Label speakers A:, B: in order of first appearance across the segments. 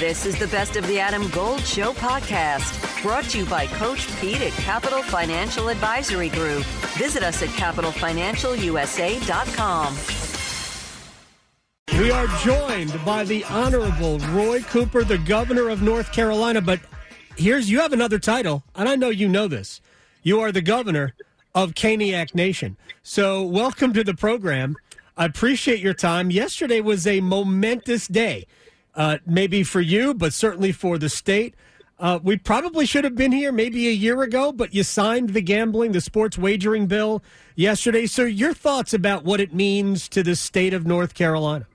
A: This is the Best of the Adam Gold Show podcast, brought to you by Coach Pete at Capital Financial Advisory Group. Visit us at capitalfinancialusa.com.
B: We are joined by the Honorable Roy Cooper, the governor of North Carolina. But here's you have another title, and I know you know this. You are the governor of Caniac Nation. So, welcome to the program. I appreciate your time. Yesterday was a momentous day, uh, maybe for you, but certainly for the state. Uh, we probably should have been here maybe a year ago, but you signed the gambling, the sports wagering bill yesterday. So, your thoughts about what it means to the state of North Carolina?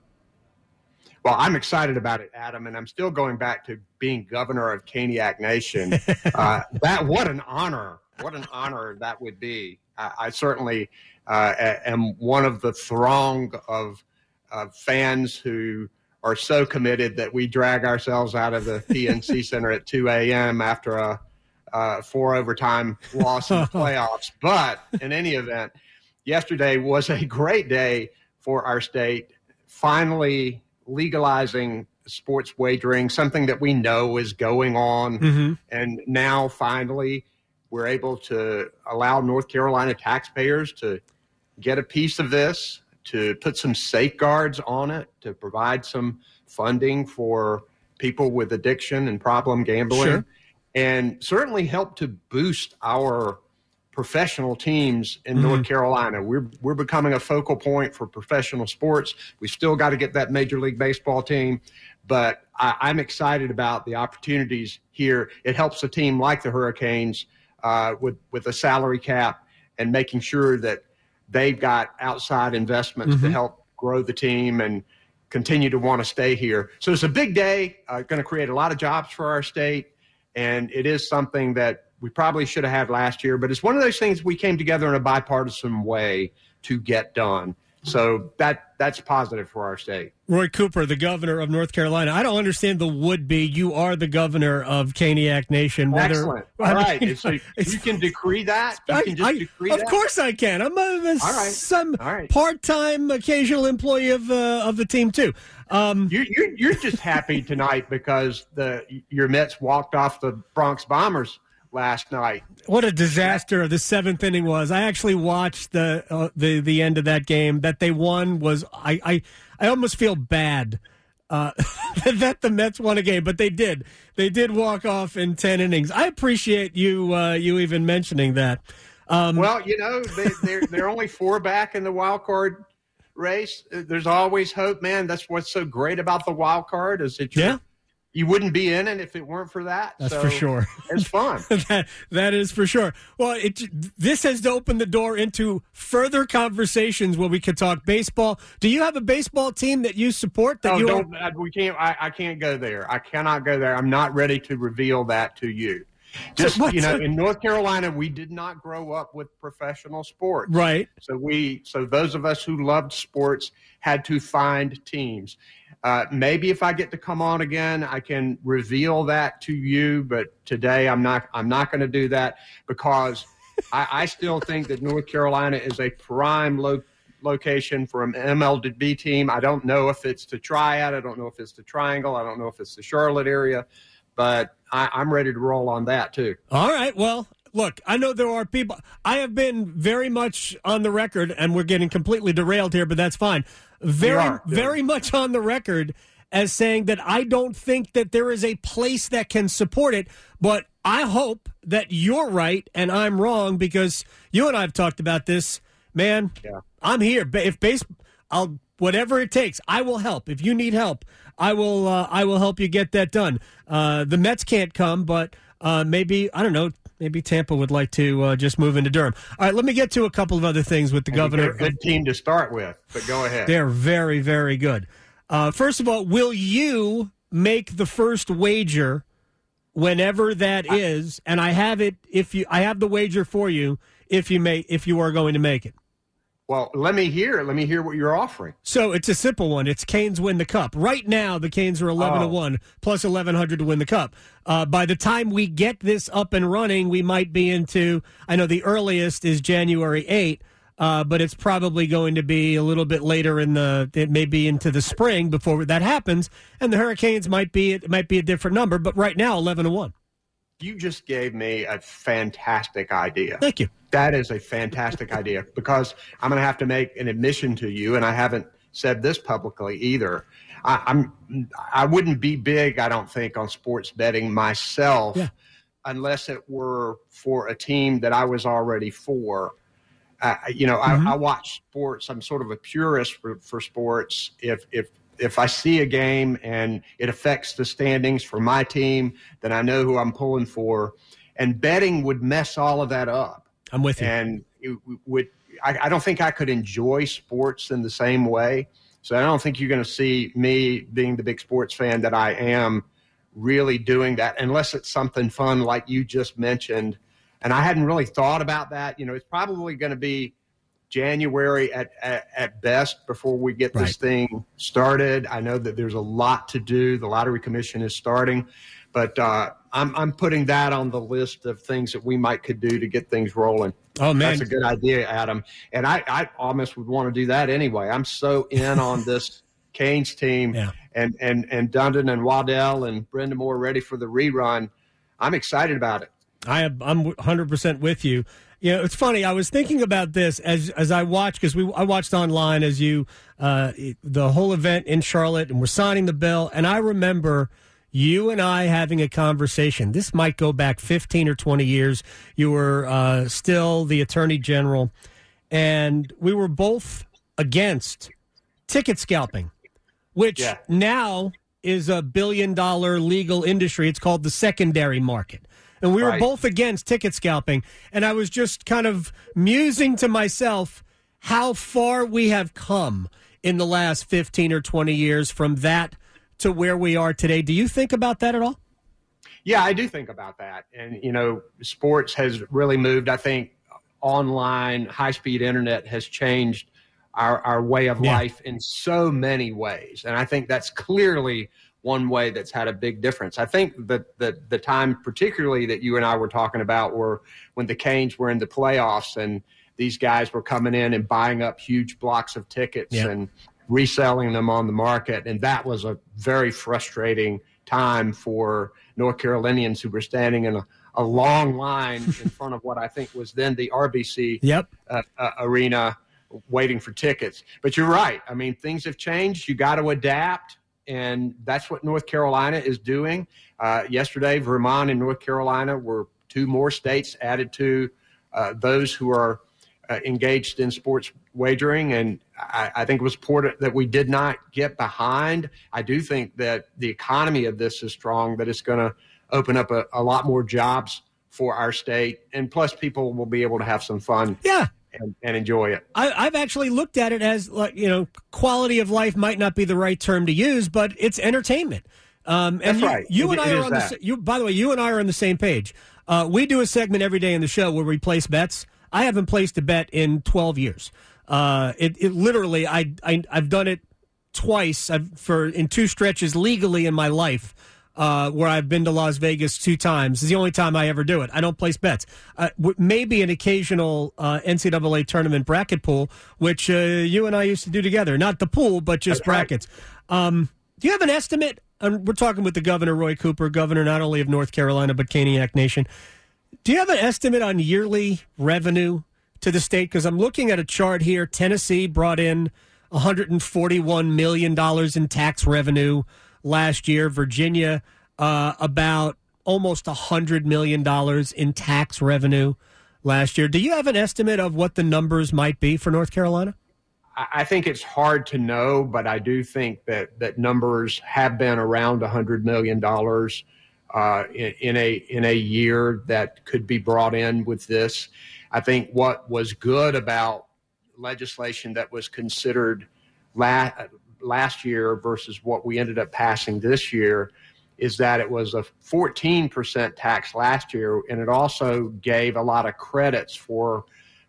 C: Well, I'm excited about it, Adam, and I'm still going back to being governor of Caniac Nation. uh, that what an honor! What an honor that would be. I, I certainly uh, am one of the throng of, of fans who are so committed that we drag ourselves out of the PNC Center at 2 a.m. after a, a four overtime loss in the playoffs. But in any event, yesterday was a great day for our state. Finally legalizing sports wagering, something that we know is going on. Mm-hmm. And now finally, we're able to allow North Carolina taxpayers to get a piece of this, to put some safeguards on it, to provide some funding for people with addiction and problem gambling, sure. and certainly help to boost our professional teams in mm-hmm. North Carolina. We're we're becoming a focal point for professional sports. We still got to get that Major League Baseball team, but I, am excited about the opportunities here. It helps a team like the Hurricanes uh, with with a salary cap and making sure that they've got outside investments mm-hmm. to help grow the team and continue to want to stay here. So it's a big day. Uh, going to create a lot of jobs for our state, and it is something that we probably should have had last year, but it's one of those things we came together in a bipartisan way to get done. So that that's positive for our state.
B: Roy Cooper, the governor of North Carolina. I don't understand the would be. You are the governor of Caniac Nation.
C: Whether, Excellent. All right. Mean, so you can decree that. You can
B: just I,
C: decree
B: of
C: that?
B: course I can. I'm a, a All right. some All right. part-time, occasional employee of uh, of the team too.
C: Um, you, you're, you're just happy tonight because the your Mets walked off the Bronx Bombers last night.
B: What a disaster the seventh inning was! I actually watched the uh, the the end of that game. That they won was I I, I almost feel bad uh, that the Mets won a game, but they did. They did walk off in ten innings. I appreciate you uh, you even mentioning that.
C: Um, well, you know they, they're they're only four back in the wild card race. There's always hope, man. That's what's so great about the wild card is that you're,
B: yeah
C: you wouldn't be in it if it weren't for that.
B: That's so for sure.
C: It's fun.
B: that, that is for sure. Well, it, this has opened the door into further conversations where we could talk baseball. Do you have a baseball team that you support? That
C: no,
B: you
C: don't. Are... We can't. I, I, can't go there. I cannot go there. I'm not ready to reveal that to you. Just so you know, in North Carolina, we did not grow up with professional sports,
B: right?
C: So we, so those of us who loved sports had to find teams. Uh, maybe if I get to come on again, I can reveal that to you. But today, I'm not. I'm not going to do that because I, I, still think that North Carolina is a prime lo- location for an MLB team. I don't know if it's the Triad. I don't know if it's the Triangle. I don't know if it's the Charlotte area. But I, I'm ready to roll on that too.
B: All right. Well, look, I know there are people. I have been very much on the record, and we're getting completely derailed here, but that's fine very, are, very much on the record as saying that I don't think that there is a place that can support it. But I hope that you're right and I'm wrong because you and I have talked about this. Man, yeah. I'm here. If base, I'll whatever it takes. I will help. If you need help, I will. Uh, I will help you get that done. Uh, the Mets can't come, but uh, maybe I don't know. Maybe Tampa would like to uh, just move into Durham. All right, let me get to a couple of other things with the
C: and
B: governor.
C: good team to start with, but go ahead.
B: They're very, very good. Uh, first of all, will you make the first wager whenever that I, is? And I have it. If you, I have the wager for you. If you may, if you are going to make it.
C: Well, let me hear. Let me hear what you're offering.
B: So it's a simple one. It's Canes win the cup. Right now, the Canes are eleven to oh. one plus eleven hundred to win the cup. Uh, by the time we get this up and running, we might be into. I know the earliest is January eight. uh, but it's probably going to be a little bit later in the. It may be into the spring before that happens, and the Hurricanes might be it might be a different number. But right now, eleven to one.
C: You just gave me a fantastic idea.
B: Thank you.
C: That is a fantastic idea because I'm going to have to make an admission to you, and I haven't said this publicly either. I, I'm I wouldn't be big, I don't think, on sports betting myself,
B: Yeah.
C: unless it were for a team that I was already for. Uh, you know,
B: Mhm.
C: I, I watch sports. I'm sort of a purist for, for sports. If if if I see a game and it affects the standings for my team, then I know who I'm pulling for. And betting would mess all of that up
B: I'm with you.
C: and it would I, I don't think I could enjoy sports in the same way. So I don't think you're going to see me being the big sports fan that I am really doing that unless it's something fun like you just mentioned. And I hadn't really thought about that. You know, it's probably going to be January at, at, at best before we get
B: Right.
C: this thing started. I know that there's a lot to do. The lottery commission is starting, but uh, I'm, I'm putting that on the list of things that we might could do to get things rolling.
B: oh man,
C: That's a good idea, Adam. And I, I almost would want to do that anyway. I'm so in on this Canes team
B: Yeah.
C: and, and, and Dundon and Waddell and Brind'Amour ready for the rerun. I'm excited about it.
B: I am, I'm 100% with you. You know, it's funny. I was thinking about this as as I watched because we I watched online as you uh, the whole event in Charlotte, and we're signing the bill. And I remember you and I having a conversation. This might go back 15 or 20 years. You were uh, still the attorney general, and we were both against ticket scalping, which
C: Yeah.
B: now is a billion dollar legal industry. It's called the secondary market. And we were
C: Right.
B: both against ticket scalping. And I was just kind of musing to myself how far we have come in the last 15 or 20 years from that to where we are today. Do you think about that at all?
C: Yeah, I do think about that. And, you know, sports has really moved. I think online, high speed internet has changed our, our way of
B: Yeah.
C: life in so many ways. And I think that's clearly one way that's had a big difference. I think that the, the time, particularly that you and I were talking about, were when the Canes were in the playoffs and these guys were coming in and buying up huge blocks of tickets
B: Yeah.
C: and reselling them on the market. And that was a very frustrating time for North Carolinians who were standing in a, a long line in front of what I think was then the RBC
B: Yep.
C: uh, uh, arena waiting for tickets. But you're right. I mean, things have changed. You got to adapt. And that's what North Carolina is doing. Uh, yesterday, Vermont and North Carolina were two more states added to uh, those who are uh, engaged in sports wagering. And I, I think it was important that we did not get behind. I do think that the economy of this is strong, that it's going to open up a, a lot more jobs for our state. And plus, people will be able to have some fun
B: Yeah.
C: And, and enjoy it.
B: I, I've actually looked at it as like you know, quality of life might not be the right term to use, but it's entertainment. Um, and
C: That's
B: you,
C: right.
B: You
C: It-
B: and I are on the
C: that.
B: you. By the way, you and I are on the same page. Uh, we do a segment every day in the show where we place bets. I haven't placed a bet in twelve years. Uh, it, it literally, I, I I've done it twice I've, for in two stretches legally in my life. Uh, where I've been to Las Vegas two times. It's the only time I ever do it. I don't place bets. Uh, maybe an occasional uh, NCAA tournament bracket pool, which uh, you and I used to do together. Not the pool, but just
C: That's right.
B: brackets. Um, do you have an estimate? And we're talking with the governor, Roy Cooper, governor not only of North Carolina but Caniac Nation. Do you have an estimate on yearly revenue to the state? Because I'm looking at a chart here. Tennessee brought in 141 million dollars in tax revenue last year. Virginia uh, about almost 100 million dollars in tax revenue last year. Do you have an estimate of what the numbers might be for North Carolina?
C: I think it's hard to know, but I do think that that numbers have been around a hundred million dollars uh, in, in a in a year that could be brought in with this. I think what was good about legislation that was considered la- last year versus what we ended up passing this year is that it was a 14% tax last year, and it also gave a lot of credits for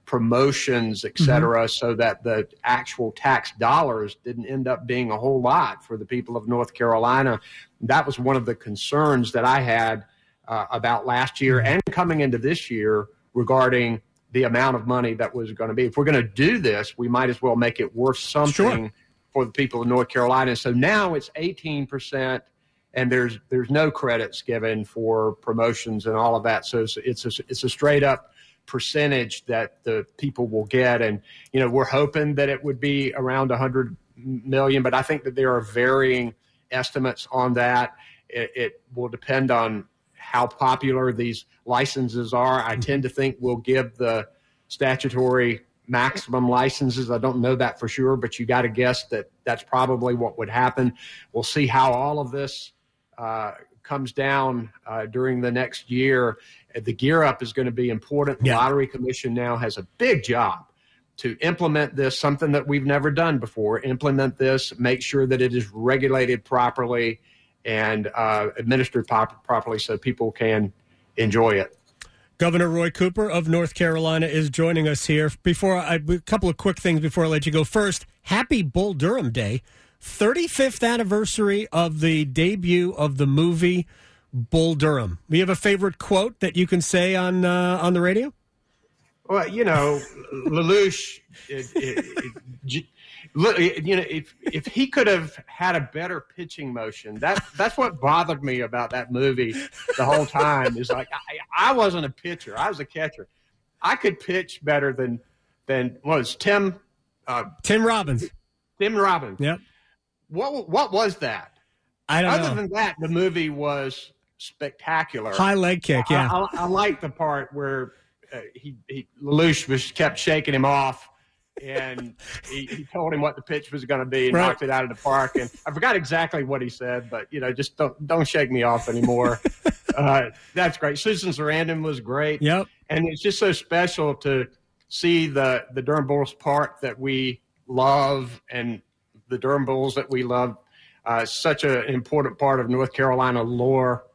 C: promotions, et cetera, so that the actual tax dollars didn't end up being a whole lot for the people of North Carolina. That was one of the concerns that I had uh, about last year and coming into this year regarding the amount of money that was going to be. If we're going to do this, we might as well make it worth something sure. For the people of North Carolina. So now it's 18%, and there's there's no credits given for promotions and all of that. So it's it's a, it's a straight up percentage that the people will get, and you know we're hoping that it would be around 100 million, but I think that there are varying estimates on that. It, it will depend on how popular these licenses are. I tend to think we'll give the statutory maximum licenses. I don't know that for sure, but you got to guess that that's probably what would happen. We'll see how all of this uh, comes down uh, during the next year. The gear up is going to be important. The yeah. Lottery Commission now has a big job to implement this, something that we've never done before. Implement this, make sure that it is regulated properly and uh, administered pop- properly so people can enjoy it.
B: Governor Roy Cooper of North Carolina is joining us here. Before I, a couple of quick things before I let you go. First, happy Bull Durham Day, 35th anniversary of the debut of the movie Bull Durham. You have a favorite quote that you can say on uh, on the radio?
C: Well, you know, LaLoosh, it, it, it, look, you know, if if he could have had a better pitching motion, that that's what bothered me about that movie the whole time. Is like I, I wasn't a pitcher, I was a catcher. I could pitch better than than was Tim
B: uh, Tim Robbins.
C: Tim Robbins.
B: Yep.
C: What what was that?
B: I don't
C: Other
B: know.
C: than that, the movie was spectacular.
B: High leg kick, yeah.
C: I, I, I like the part where uh, he, he LaLoosh was kept shaking him off and he, he, told him what the pitch was going to be and right. knocked it out of the park. And I forgot exactly what he said, but you know, just don't don't shake me off anymore. uh, that's great. Susan Sarandon was great.
B: Yep.
C: And it's just so special to see the the Durham Bulls part that we love and the Durham Bulls that we love. Uh, such an important part of North Carolina lore.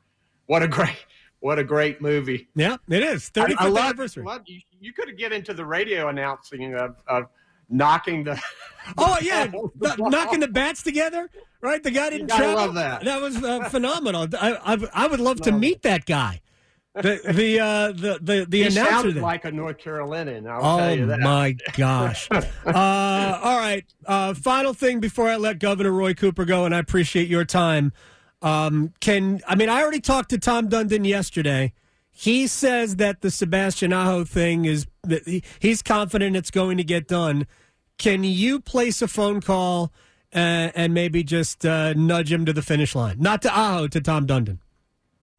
C: What a great what a great movie!
B: Yeah, it is. 35th I, I love, anniversary.
C: Love, you, you could get into the radio announcing of, of knocking the.
B: Oh yeah, the, knocking the bats together. Right, the guy didn't travel.
C: Love that.
B: That was uh, phenomenal. I, I, I would love, to meet that guy. The the uh, the the, the
C: he
B: announcer
C: sounded like a North Carolinian. I'll
B: oh
C: tell you that.
B: my gosh! uh, all right, uh, final thing before I let Governor Roy Cooper go, and I appreciate your time. Um, can I mean I already talked to Tom Dundon yesterday. He says that the Sebastian Aho thing is that he's confident it's going to get done. Can you place a phone call uh, and maybe just uh, nudge him to the finish line? Not to Aho, to Tom Dundon.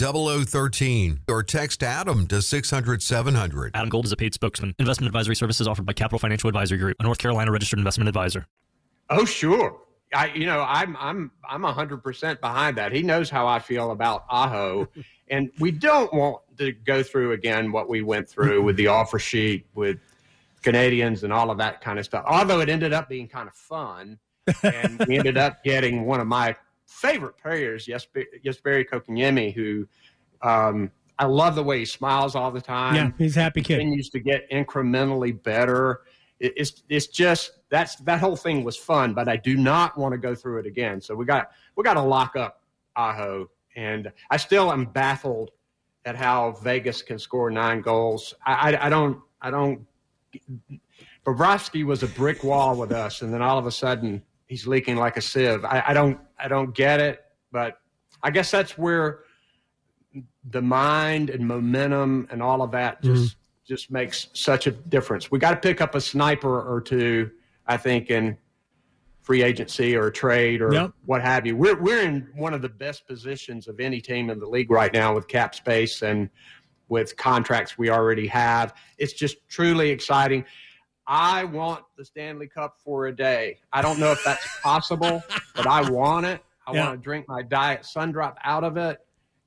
D: 0013 or text Adam to 600 700.
E: Adam Gold is a paid spokesman. Investment advisory services offered by Capital Financial Advisory Group, a North Carolina registered investment advisor.
C: Oh, sure. I, you know, I'm, I'm, I'm hundred percent behind that. He knows how I feel about Aho, and we don't want to go through again what we went through with the offer sheet with Canadiens and all of that kind of stuff. Although it ended up being kind of fun, and we ended up getting one of my favorite players, Jesperi Kotkaniemi, who um, I love the way he smiles all the time.
B: Yeah, he's a happy kid.
C: Continues to get incrementally better. It, it's it's just that's that whole thing was fun, but I do not want to go through it again. So we got we got to lock up Aho, and I still am baffled at how Vegas can score nine goals. I, I, I don't I don't. Bobrovsky was a brick wall with us, and then all of a sudden he's leaking like a sieve. I, I don't I don't get it, but I guess that's where the mind and momentum and all of that just mm just makes such a difference. We got to pick up a sniper or two, I think, in free agency or trade or yep. what have you. We're we're in one of the best positions of any team in the league right now with cap space and with contracts we already have. It's just truly exciting. I want the Stanley Cup for a day. I don't know if that's possible, but I want it. I yeah. want to drink my diet sundrop out of it.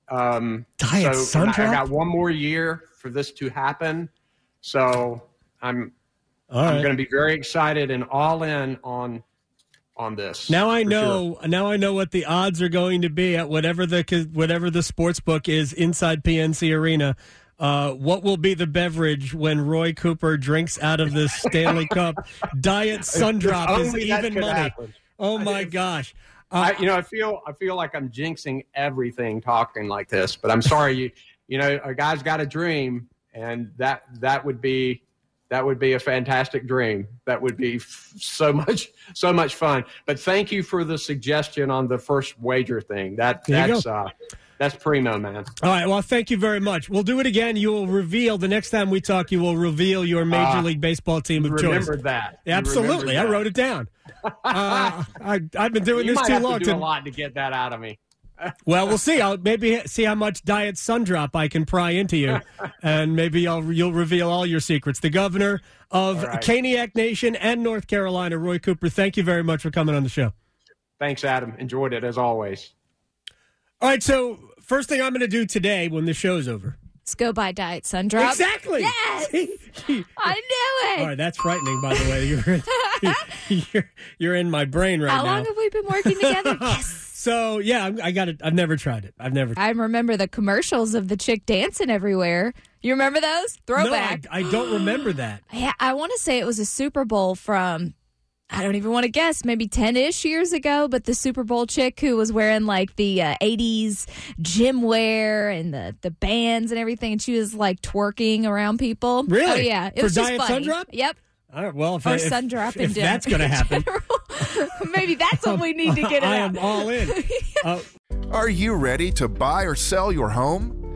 C: Um,
B: diet so
C: sundrop. I, I got one more year for this to happen. So I'm I'm going to be very excited and all in on on this.
B: Now I know. Sure. Now I know what the odds are going to be at whatever the whatever the sports book is inside PNC Arena. Uh, what will be the beverage when Roy Cooper drinks out of the Stanley Cup? Diet Sundrop is even money. Happen. Oh my I, gosh!
C: Uh, I, you know, I feel I feel like I'm jinxing everything talking like this, but I'm sorry. you you know, a guy's got a dream, and that that would be that would be a fantastic dream. That would be f- so much so much fun. But thank you for the suggestion on the first wager thing. That that's uh, that's primo, man.
B: All right. Well, thank you very much. We'll do it again. You will reveal the next time we talk. You will reveal your Major uh, League Baseball team of
C: choice. Remember that?
B: Absolutely.
C: I
B: wrote it down. uh, I, have been doing
C: you
B: this too
C: long.
B: To
C: do a lot to get that out of me
B: well, we'll see. I'll maybe see how much diet sundrop I can pry into you, and maybe I'll you'll reveal all your secrets. The governor of right. Caniac Nation and North Carolina, Roy Cooper. Thank you very much for coming on the show.
C: Thanks, Adam. Enjoyed it as always.
B: All right, so first thing I'm going to do today when the show's over.
F: Let's go buy Diet Sundrop.
B: Exactly.
F: Yes. I knew it.
B: All right, that's frightening, by the way. You're, you're, you're in my brain right
F: How
B: now.
F: How long have we been working together? yes.
B: So yeah, I got it. I've never tried it. I've never.
F: I remember the commercials of the chick dancing everywhere. You remember those? Throwback.
B: No, I, I don't remember that.
F: Yeah, I want to say it was a Super Bowl from. I don't even want to guess, maybe 10 ish years ago, but the Super Bowl chick who was wearing like the uh, 80s gym wear and the, the bands and everything, and she was like twerking around people.
B: Really? Oh,
F: yeah. It
B: For
F: was
B: Diet
F: just funny.
B: Sundrop?
F: Yep.
B: All right, well, if,
F: or
B: if,
F: sun drop
B: if, if that's going to happen,
F: maybe that's what we need to get it
B: I
F: out.
B: am all in. Uh,
G: Are you ready to buy or sell your home?